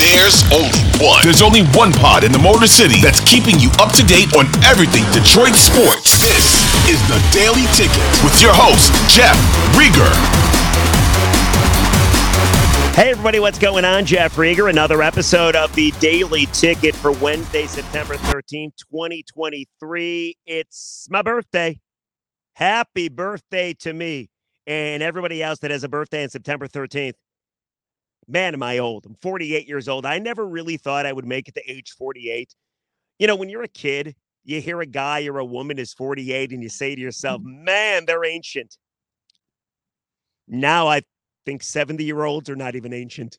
There's only one. There's only one pod in the Motor City that's keeping you up to date on everything Detroit sports. This is the Daily Ticket with your host, Jeff Riger. Hey, everybody, what's going on? Jeff Riger, another episode of the Daily Ticket for Wednesday, September 13th, 2023. It's my birthday. Happy birthday to me and everybody else that has a birthday on September 13th. Man, am I old. I'm 48 years old. I never really thought I would make it to age 48. You know, when you're a kid, you hear a guy or a woman is 48 and you say to yourself, mm-hmm. man, they're ancient. Now I think 70 year olds are not even ancient.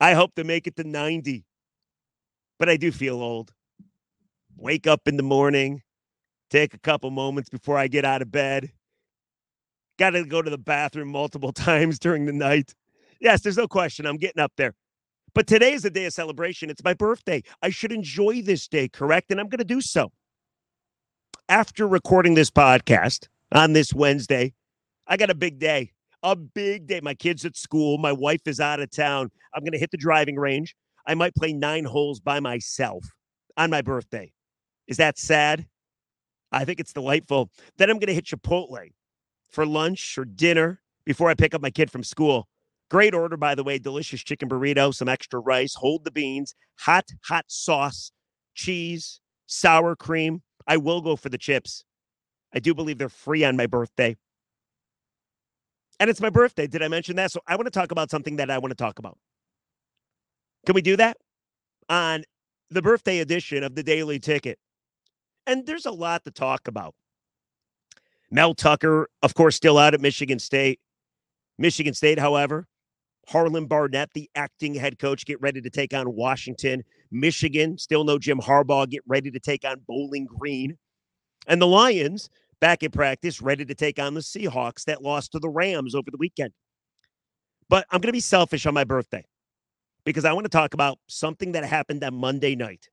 I hope to make it to 90, but I do feel old. Wake up in the morning, take a couple moments before I get out of bed. Got to go to the bathroom multiple times during the night. Yes, there's no question. I'm getting up there. But today is a day of celebration. It's my birthday. I should enjoy this day, correct? And I'm going to do so. After recording this podcast on this Wednesday, I got a big day. A big day. My kids at school. My wife is out of town. I'm going to hit the driving range. I might play nine holes by myself on my birthday. Is that sad? I think it's delightful. Then I'm going to hit Chipotle for lunch or dinner before I pick up my kid from school. Great order, by the way. Delicious chicken burrito, some extra rice, hold the beans, hot, hot sauce, cheese, sour cream. I will go for the chips. I do believe they're free on my birthday. And it's my birthday. Did I mention that? So I want to talk about something that I want to talk about. Can we do that on the birthday edition of the Daily Ticket? And there's a lot to talk about. Mel Tucker, of course, still out at Michigan State. Michigan State, however, Harlon Barnett, the acting head coach, get ready to take on Washington. Michigan, still no Jim Harbaugh, get ready to take on Bowling Green. And the Lions, back in practice, ready to take on the Seahawks that lost to the Rams over the weekend. But I'm going to be selfish on my birthday because I want to talk about something that happened on Monday night.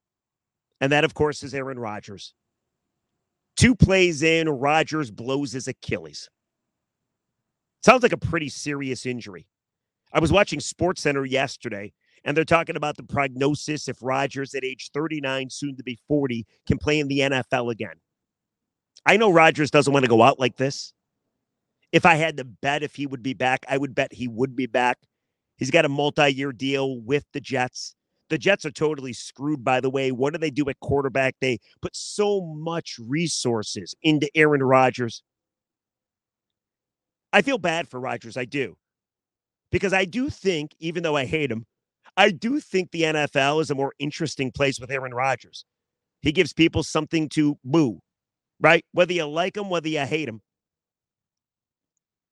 And that, of course, is Aaron Rodgers. Two plays in, Rodgers blows his Achilles. Sounds like a pretty serious injury. I was watching Sports Center yesterday, and they're talking about the prognosis if Rodgers, at age 39, soon to be 40, can play in the NFL again. I know Rodgers doesn't want to go out like this. If I had to bet if he would be back, I would bet he would be back. He's got a multi year deal with the Jets. The Jets are totally screwed, by the way. What do they do at quarterback? They put so much resources into Aaron Rodgers. I feel bad for Rodgers. I do. Because I do think, even though I hate him, I do think the NFL is a more interesting place with Aaron Rodgers. He gives people something to boo, right? Whether you like him, whether you hate him.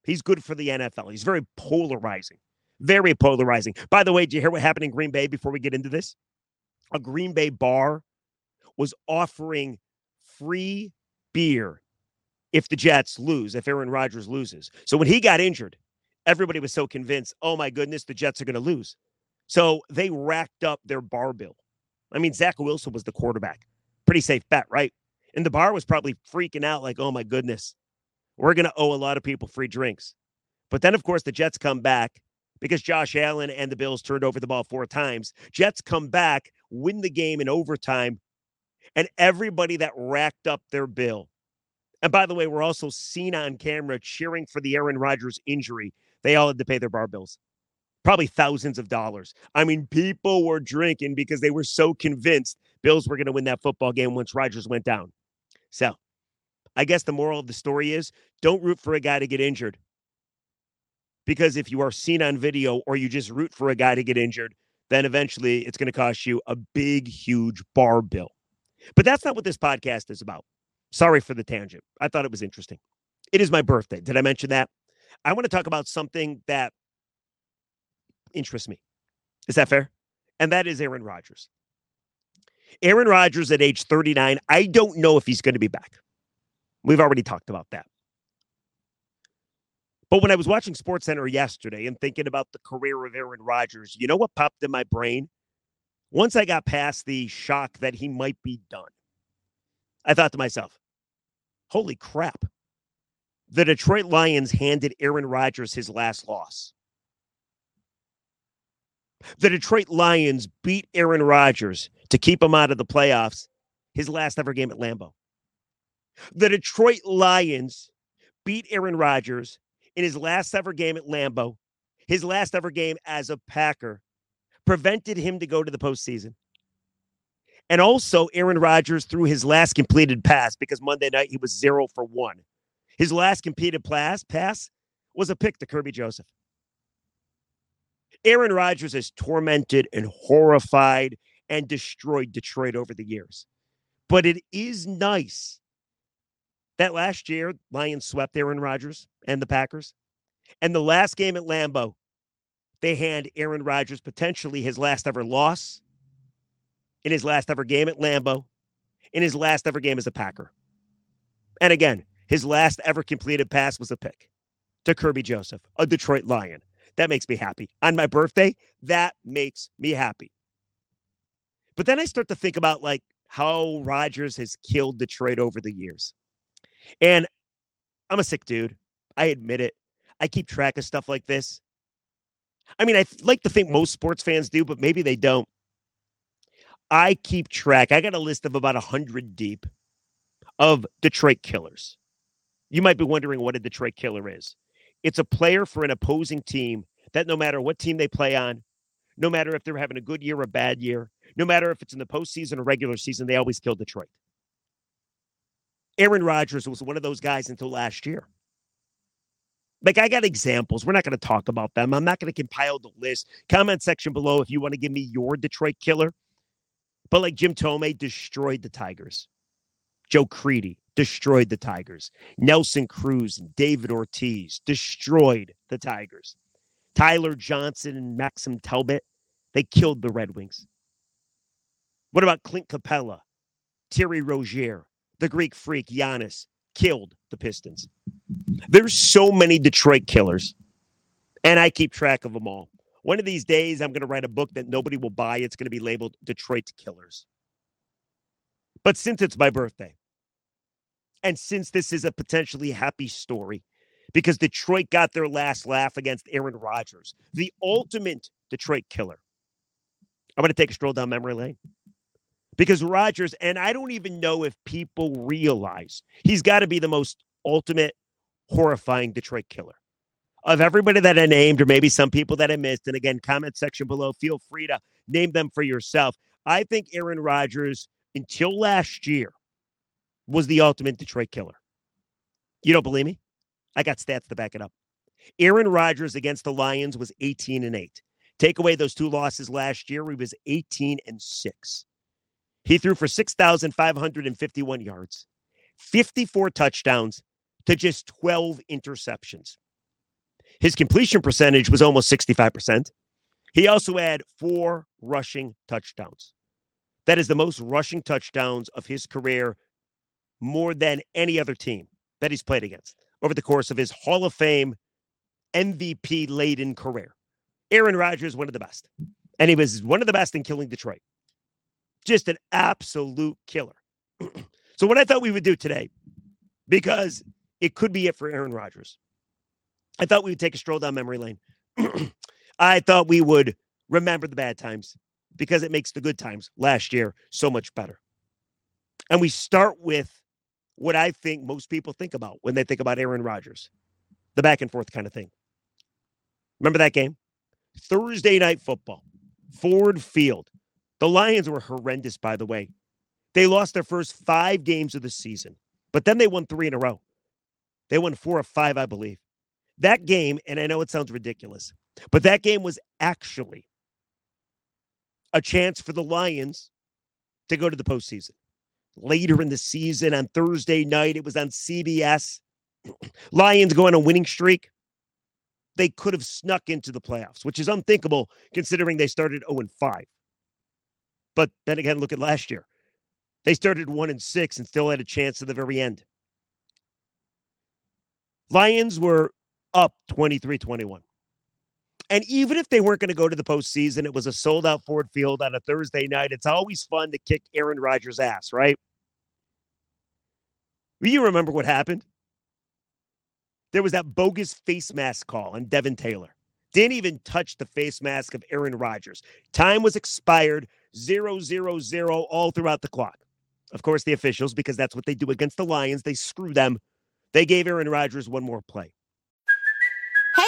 He's good for the NFL. He's very polarizing. Very polarizing. By the way, did you hear what happened in Green Bay before we get into this? A Green Bay bar was offering free beer if the Jets lose, if Aaron Rodgers loses. So when he got injured, everybody was so convinced, oh my goodness, the Jets are going to lose. So they racked up their bar bill. I mean, Zach Wilson was the quarterback. Pretty safe bet, right? And the bar was probably freaking out like, oh my goodness, we're going to owe a lot of people free drinks. But then, of course, the Jets come back because Josh Allen and the Bills turned over the ball four times. Jets come back, win the game in overtime, and everybody that racked up their bill. And by the way, we're also seen on camera cheering for the Aaron Rodgers injury. They all had to pay their bar bills, probably thousands of dollars. I mean, people were drinking because they were so convinced Bills were going to win that football game once Rodgers went down. So I guess the moral of the story is don't root for a guy to get injured because if you are seen on video or you just root for a guy to get injured, then eventually it's going to cost you a big, huge bar bill. But that's not what this podcast is about. Sorry for the tangent. I thought it was interesting. It is my birthday. Did I mention that? I want to talk about something that interests me. Is that fair? And that is Aaron Rodgers. Aaron Rodgers at age 39, I don't know if he's going to be back. We've already talked about that. But when I was watching Sports Center yesterday and thinking about the career of Aaron Rodgers, you know what popped in my brain? Once I got past the shock that he might be done, I thought to myself, holy crap. The Detroit Lions handed Aaron Rodgers his last loss. The Detroit Lions beat Aaron Rodgers to keep him out of the playoffs, his last ever game at Lambeau. The Detroit Lions beat Aaron Rodgers in his last ever game at Lambeau, his last ever game as a Packer, prevented him to go to the postseason. And also, Aaron Rodgers threw his last completed pass because Monday night he was zero for one. His last completed pass, was a pick to Kerby Joseph. Aaron Rodgers has tormented and horrified and destroyed Detroit over the years. But it is nice that last year Lions swept Aaron Rodgers and the Packers. And the last game at Lambeau, they hand Aaron Rodgers potentially his last ever loss in his last ever game at Lambeau, in his last ever game as a Packer. And again, his last ever completed pass was a pick to Kerby Joseph, a Detroit Lion. That makes me happy. On my birthday, that makes me happy. But then I start to think about like how Rodgers has killed Detroit over the years. And I'm a sick dude. I admit it. I keep track of stuff like this. I mean, I like to think most sports fans do, but maybe they don't. I keep track. I got a list of about 100 deep of Detroit killers. You might be wondering what a Detroit killer is. It's a player for an opposing team that no matter what team they play on, no matter if they're having a good year or a bad year, no matter if it's in the postseason or regular season, they always kill Detroit. Aaron Rodgers was one of those guys until last year. Like, I got examples. We're not going to talk about them. I'm not going to compile the list. Comment section below if you want to give me your Detroit killer. But like Jim Thome destroyed the Tigers. Joe Crede destroyed the Tigers. Nelson Cruz and David Ortiz destroyed the Tigers. Tyler Johnson and Maxime Talbot, they killed the Red Wings. What about Clint Capela, Terry Rozier, the Greek freak Giannis killed the Pistons. There's so many Detroit killers, and I keep track of them all. One of these days, I'm going to write a book that nobody will buy. It's going to be labeled Detroit Killers. But since it's my birthday, and since this is a potentially happy story, because Detroit got their last laugh against Aaron Rodgers, the ultimate Detroit killer, I'm going to take a stroll down memory lane because Rodgers, and I don't even know if people realize he's got to be the most ultimate horrifying Detroit killer. Of everybody that I named, or maybe some people that I missed, and again, comment section below, feel free to name them for yourself. I think Aaron Rodgers, until last year, was the ultimate Detroit killer. You don't believe me? I got stats to back it up. Aaron Rodgers against the Lions was 18 and 8. Take away those two losses last year, he was 18 and 6. He threw for 6,551 yards, 54 touchdowns to just 12 interceptions. His completion percentage was almost 65%. He also had four rushing touchdowns. That is the most rushing touchdowns of his career, more than any other team that he's played against over the course of his Hall of Fame MVP laden career. Aaron Rodgers, one of the best. And he was one of the best in killing Detroit just an absolute killer. so, what I thought we would do today, because it could be it for Aaron Rodgers, I thought we would take a stroll down memory lane. I thought we would remember the bad times because it makes the good times last year so much better. And we start with what I think most people think about when they think about Aaron Rodgers the back and forth kind of thing. Remember that game? Thursday night football, Ford Field. The Lions were horrendous, by the way. They lost their first five games of the season, but then they won three in a row. They won four or five, I believe. That game, and I know it sounds ridiculous, but that game was actually a chance for the Lions to go to the postseason. Later in the season on Thursday night, it was on CBS. Lions go on a winning streak. They could have snuck into the playoffs, which is unthinkable considering they started 0 5. But then again, look at last year. They started one and six and still had a chance at the very end. Lions were up 23 21. And even if they weren't going to go to the postseason, it was a sold out Ford Field on a Thursday night. It's always fun to kick Aaron Rodgers' ass, right? You remember what happened? There was that bogus face mask call on Devin Taylor. didn't even touch the face mask of Aaron Rodgers. Time was expired, zero, zero, zero, all throughout the clock. Of course, the officials, because that's what they do against the Lions, they screw them. They gave Aaron Rodgers one more play.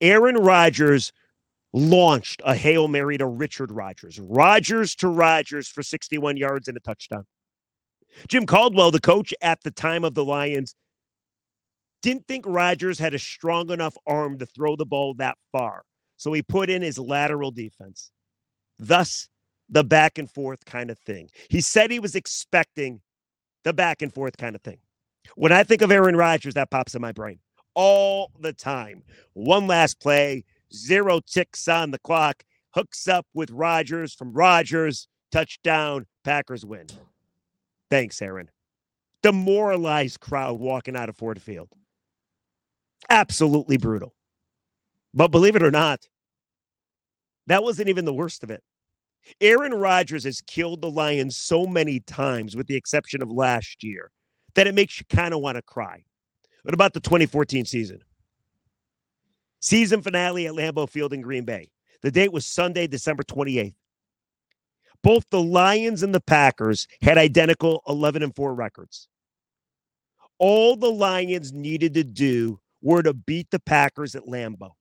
Aaron Rodgers launched a Hail Mary to Richard Rodgers. Rodgers to Rodgers for 61 yards and a touchdown. Jim Caldwell, the coach at the time of the Lions, didn't think Rodgers had a strong enough arm to throw the ball that far. So he put in his lateral defense. Thus, the back and forth kind of thing. He said he was expecting the back and forth kind of thing. When I think of Aaron Rodgers, that pops in my brain all the time. One last play, zero ticks on the clock, hooks up with Rodgers from Rodgers, touchdown, Packers win. Thanks, Aaron. Demoralized crowd walking out of Ford Field. Absolutely brutal. But believe it or not, that wasn't even the worst of it. Aaron Rodgers has killed the Lions so many times, with the exception of last year, that it makes you kind of want to cry. What about the 2014 season? Season finale at Lambeau Field in Green Bay. The date was Sunday, December 28th. Both the Lions and the Packers had identical 11 and 4 records. All the Lions needed to do were to beat the Packers at Lambeau.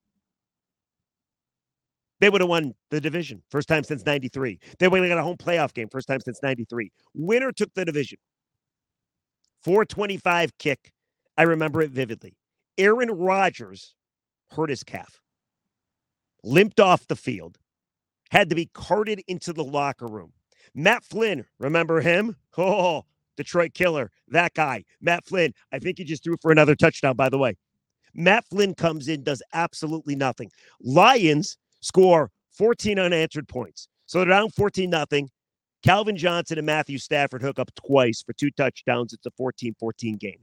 They would have won the division first time since 93. They would have got a home playoff game first time since 93. Winner took the division. 425 kick I remember it vividly. Aaron Rodgers hurt his calf, limped off the field, had to be carted into the locker room. Matt Flynn, remember him? Oh, Detroit killer, that guy. Matt Flynn, I think he just threw for another touchdown, by the way. Matt Flynn comes in, does absolutely nothing. Lions score 14 unanswered points. So they're down 14 nothing. Calvin Johnson and Matthew Stafford hook up twice for two touchdowns. It's a 14 14 game.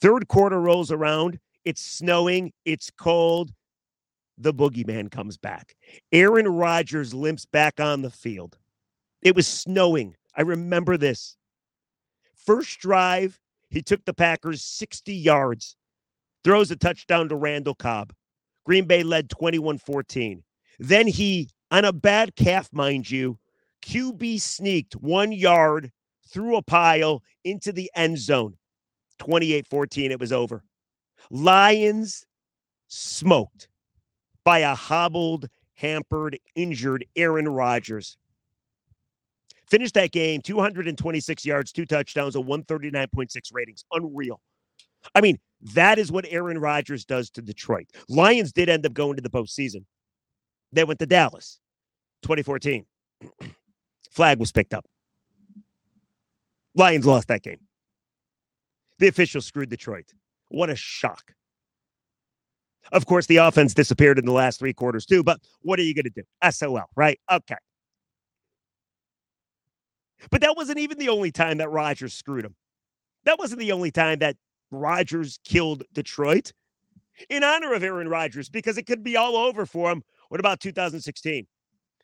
Third quarter rolls around. It's snowing. It's cold. The boogeyman comes back. Aaron Rodgers limps back on the field. It was snowing. I remember this. First drive, he took the Packers 60 yards, throws a touchdown to Randall Cobb. Green Bay led 21 14. Then he, on a bad calf, mind you, QB sneaked one yard through a pile into the end zone. 28 14, it was over. Lions smoked by a hobbled, hampered, injured Aaron Rodgers. Finished that game 226 yards, two touchdowns, a 139.6 ratings. Unreal. I mean, that is what Aaron Rodgers does to Detroit. Lions did end up going to the postseason. They went to Dallas 2014. Flag was picked up. Lions lost that game. The officials screwed Detroit. What a shock. Of course, the offense disappeared in the last three quarters, too, but what are you going to do? SOL, right? Okay. But that wasn't even the only time that Rodgers screwed him. That wasn't the only time that Rodgers killed Detroit in honor of Aaron Rodgers because it could be all over for him. What about 2016?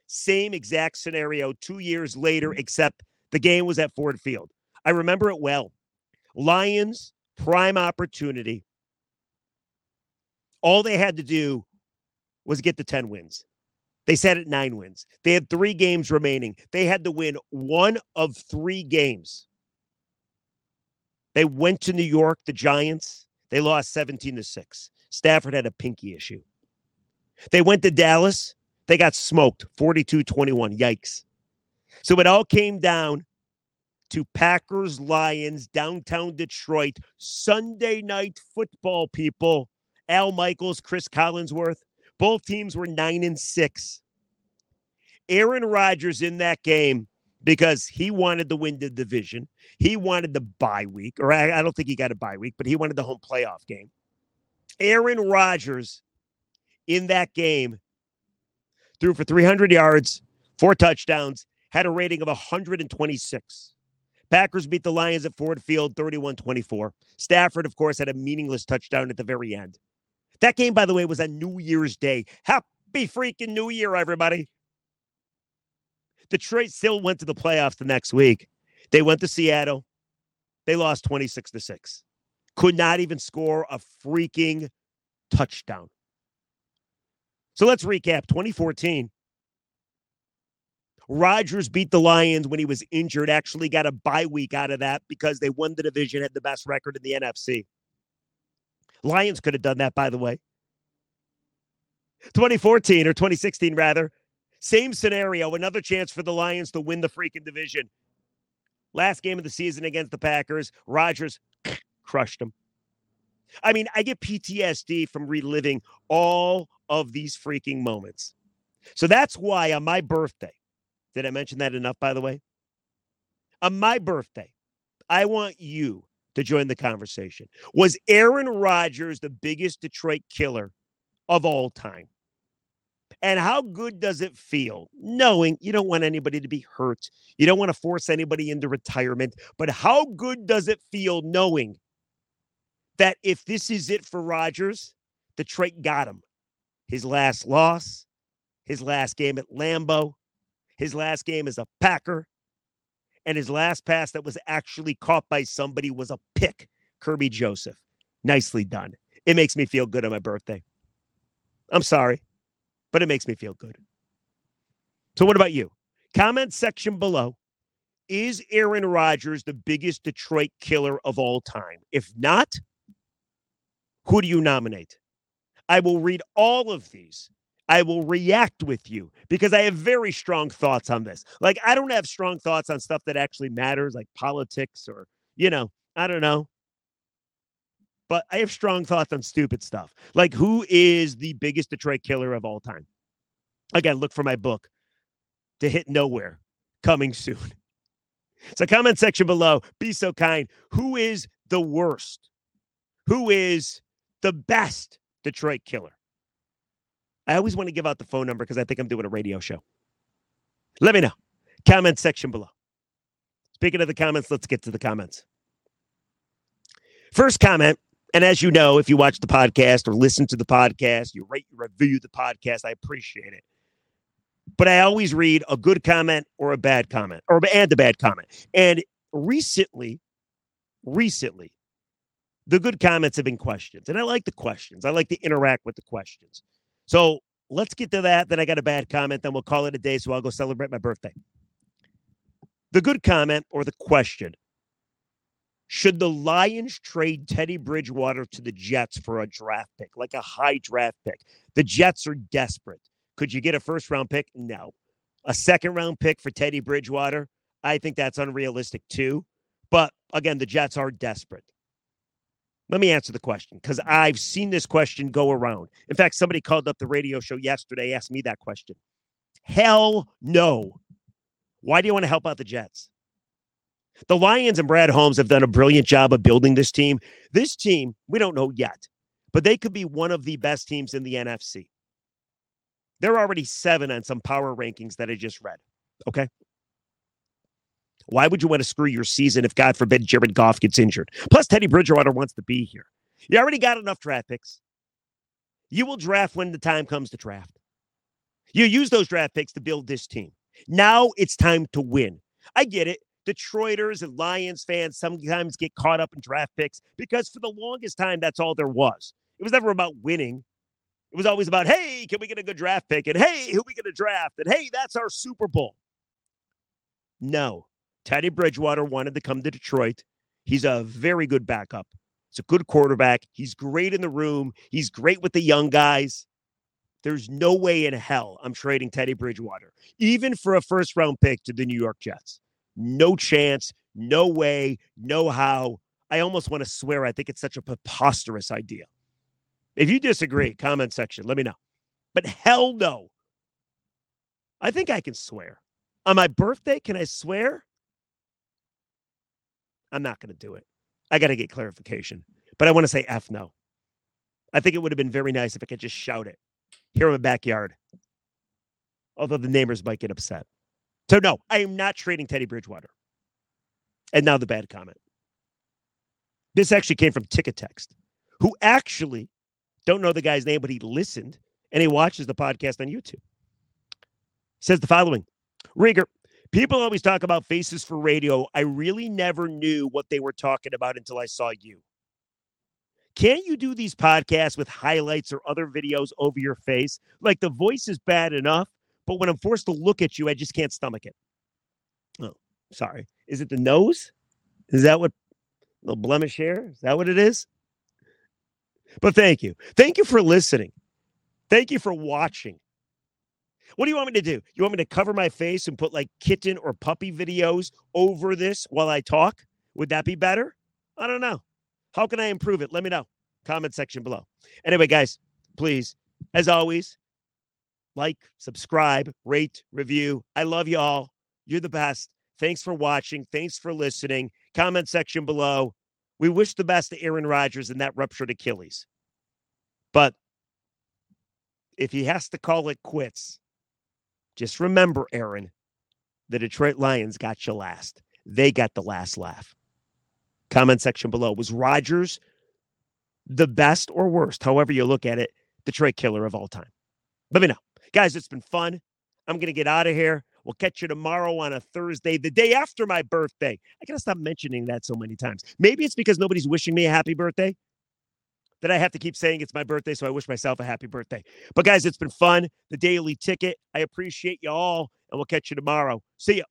Same exact scenario two years later, except the game was at Ford Field. I remember it well. Lions, prime opportunity. All they had to do was get the 10 wins. They set at nine wins. They had three games remaining. They had to win one of three games. They went to New York, the Giants. They lost 17 to 6. Stafford had a pinky issue. They went to Dallas. They got smoked 42 21. Yikes. So it all came down to Packers Lions downtown Detroit Sunday night football people. Al Michaels, Cris Collinsworth. Both teams were 9 and 6. Aaron Rodgers in that game because he wanted to win the division. He wanted the bye week, or I, I don't think he got a bye week, but he wanted the home playoff game. Aaron Rodgers in that game threw for 300 yards, four touchdowns, had a rating of 126. Packers beat the Lions at Ford Field 31 24. Stafford, of course, had a meaningless touchdown at the very end. That game, by the way, was on New Year's Day. Happy freaking New Year, everybody. Detroit still went to the playoffs the next week. They went to Seattle. They lost 26 to 6. Could not even score a freaking touchdown. So let's recap 2014. Rodgers beat the Lions when he was injured, actually got a bye week out of that because they won the division, had the best record in the NFC. Lions could have done that, by the way. 2014 or 2016, rather. Same scenario, another chance for the Lions to win the freaking division. Last game of the season against the Packers, Rodgers crushed them. I mean, I get PTSD from reliving all of these freaking moments. So that's why on my birthday, did I mention that enough, by the way? On my birthday, I want you to join the conversation. Was Aaron Rodgers the biggest Detroit killer of all time? And how good does it feel knowing you don't want anybody to be hurt? You don't want to force anybody into retirement. But how good does it feel knowing that if this is it for Rodgers, Detroit got him? His last loss, his last game at Lambeau, his last game as a Packer, and his last pass that was actually caught by somebody was a pick. Kerby Joseph. Nicely done. It makes me feel good on my birthday. I'm sorry, but it makes me feel good. So, what about you? Comment section below. Is Aaron Rodgers the biggest Detroit killer of all time? If not, who do you nominate? I will read all of these I will react with you because I have very strong thoughts on this. Like, I don't have strong thoughts on stuff that actually matters, like politics or, you know, I don't know. But I have strong thoughts on stupid stuff. Like, who is the biggest Detroit killer of all time? Again, look for my book, To Hit Nowhere, coming soon. So, comment section below. Be so kind. Who is the worst? Who is the best Detroit killer? I always want to give out the phone number because I think I'm doing a radio show. Let me know. Comment section below. Speaking of the comments, let's get to the comments. First comment, and as you know, if you watch the podcast or listen to the podcast, you rate, you review the podcast, I appreciate it. But I always read a good comment or a bad comment, or and a bad comment. And recently, recently, the good comments have been questions, and I like the questions. I like to interact with the questions. So let's get to that. Then I got a bad comment. Then we'll call it a day. So I'll go celebrate my birthday. The good comment or the question Should the Lions trade Teddy Bridgewater to the Jets for a draft pick, like a high draft pick? The Jets are desperate. Could you get a first round pick? No. A second round pick for Teddy Bridgewater? I think that's unrealistic too. But again, the Jets are desperate. Let me answer the question because I've seen this question go around. In fact, somebody called up the radio show yesterday, asked me that question. Hell no. Why do you want to help out the Jets? The Lions and Brad Holmes have done a brilliant job of building this team. This team, we don't know yet, but they could be one of the best teams in the NFC. They're already seven on some power rankings that I just read. Okay. Why would you want to screw your season if, God forbid, Jared Goff gets injured? Plus, Teddy Bridgewater wants to be here. You already got enough draft picks. You will draft when the time comes to draft. You use those draft picks to build this team. Now it's time to win. I get it. Detroiters and Lions fans sometimes get caught up in draft picks because for the longest time, that's all there was. It was never about winning. It was always about, hey, can we get a good draft pick? And hey, who we going to draft? And hey, that's our Super Bowl. No, Teddy Bridgewater wanted to come to Detroit. He's a very good backup. He's a good quarterback. He's great in the room. He's great with the young guys. There's no way in hell I'm trading Teddy Bridgewater, even for a first round pick to the New York Jets. No chance, no way, no how. I almost want to swear I think it's such a preposterous idea. If you disagree, comment section, let me know. But hell no. I think I can swear. On my birthday, can I swear? I'm not going to do it. I got to get clarification. But I want to say F no. I think it would have been very nice if I could just shout it here in the backyard. although the neighbors might get upset. So, no, I am not trading Teddy Bridgewater. And now the bad comment. This actually came from Ticket Text, who actually don't know the guy's name, but he listened and he watches the podcast on YouTube. Says the following Riger, people always talk about faces for radio. I really never knew what they were talking about until I saw you. Can't you do these podcasts with highlights or other videos over your face? Like the voice is bad enough, but when I'm forced to look at you, I just can't stomach it. Oh, sorry. Is it the nose? Is that what the blemish here? Is that what it is? But thank you. Thank you for listening. Thank you for watching. What do you want me to do? You want me to cover my face and put like kitten or puppy videos over this while I talk? Would that be better? I don't know. How can I improve it? Let me know. Comment section below. Anyway, guys, please, as always, like, subscribe, rate, review. I love you all. You're the best. Thanks for watching. Thanks for listening. Comment section below. We wish the best to Aaron Rodgers and that ruptured Achilles. But if he has to call it quits, just remember, Aaron, the Detroit Lions got you last. They got the last laugh. Comment section below. Was Rodgers the best or worst, however you look at it, Detroit killer of all time? Let me know. Guys, it's been fun. I'm going to get out of here. We'll catch you tomorrow on a Thursday, the day after my birthday. I got to stop mentioning that so many times. Maybe it's because nobody's wishing me a happy birthday that I have to keep saying it's my birthday. So I wish myself a happy birthday. But guys, it's been fun. The daily ticket. I appreciate you all, and we'll catch you tomorrow. See ya.